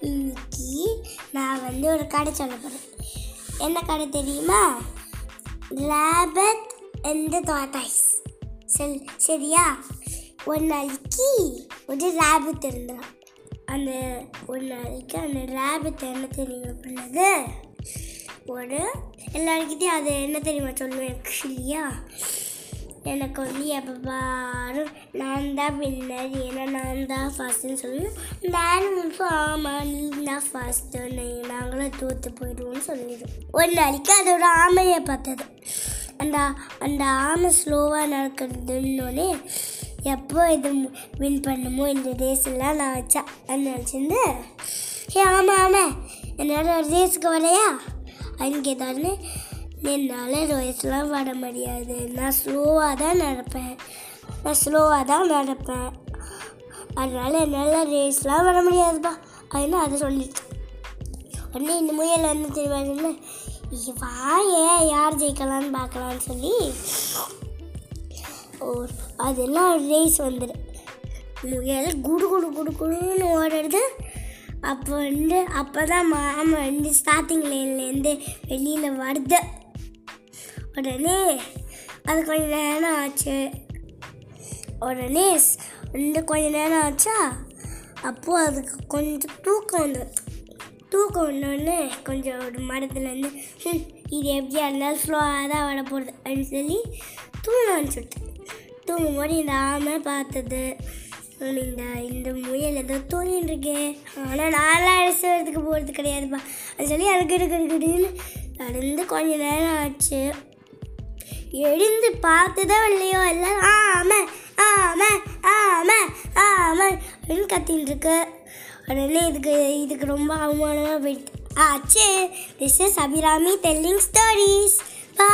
இன்னைக்கு நான் வந்து ஒரு கடை சொல்ல போகிறேன் என்ன கடை தெரியுமா? லேபத் இந்த தோட்டாய்ஸ் சரி சரியா? ஒரு நாளைக்கு ஒரு ரேபிட் இருந்தான் அந்த ஒரு நாளைக்கு அந்த ரேபிட் என்ன தெரியுமா பண்ணது? ஒரு எல்லாருக்கிட்டையும் அது என்ன தெரியுமா சொல்லுவேன் ஆக்சுவலியா எனக்கு வந்து எப்போ பாரும் நான் தான் வின்னர் ஏன்னா நான் தான் ஃபஸ்ட்டுன்னு சொல்லி நானும் வந்து ஆமாம் நீ தான் ஃபஸ்ட்டு நாங்களும் தோற்று போயிடுவோம்னு சொல்லிடும். ஒரு நாளைக்கு அதோட ஆமையை பார்த்தது. அந்த அந்த ஆமை ஸ்லோவாக நடக்கிறதுன்னொன்னே எப்போ இது வின் பண்ணுமோ இந்த ரேஸ் எல்லாம் நான் வச்சா நினச்சிருந்து ஏ ஆமாம் ஆமாம் என்னோட ரேஸுக்கு வரையா அங்கே தானே என்னால் ரேஸ்லாம் வர முடியாது. நான் ஸ்லோவாக தான் நடப்பேன். நான் ஸ்லோவாக தான் நடப்பேன். அதனால் என்னால் ரேஸ்லாம் வர முடியாதுப்பா. அப்படின்னு அதை சொல்லிட்டு. உடனே இந்த முயல் வந்து தெரியுமா வா ஏன் யார் ஜெயிக்கலான்னு பார்க்கலான்னு சொல்லி ஒரு அதெல்லாம் ரேஸ் வந்துடு முயல் குடு குடு குடு குடுன்னு ஓடுறது. அப்போ வந்து அப்போ தான் மாமா வந்து ஸ்டார்டிங் லைன்லேருந்து வெளியில் வருது. உடனே அது கொஞ்ச நேரம் ஆச்சு. உடனே வந்து கொஞ்ச நேரம் ஆச்சா? அப்போது அதுக்கு கொஞ்சம் தூக்கம் வந்து தூக்கம் வந்தோடனே கொஞ்சம் ஒரு மரத்துலேருந்து இது எப்படியா இருந்தாலும் ஸ்லோவாக தான் வர போகிறது அப்படின்னு சொல்லி தூங்க அனுப்பிச்சுட்டு தூங்கும் போது இந்த ஆமை பார்த்தது இந்த இந்த முயல் ஏதோ தூங்கிட்டு இருக்கே. ஆனால் நான்லாம் அழைச்சதுக்கு போகிறது கிடையாதுப்பா அது சொல்லி அதுக்கு இருக்குன்னு நடந்து கொஞ்ச நேரம் ஆச்சு. எழுந்து பார்த்ததோ இல்லையோ எல்லாம் ஆமை ஆமை ஆமை ஆமை அப்படின்னு கத்தின்னு இருக்கு. உடனே இதுக்கு இதுக்கு ரொம்ப அவமானமாக போயிடுது ஆச்சு. This is Abirami telling stories பா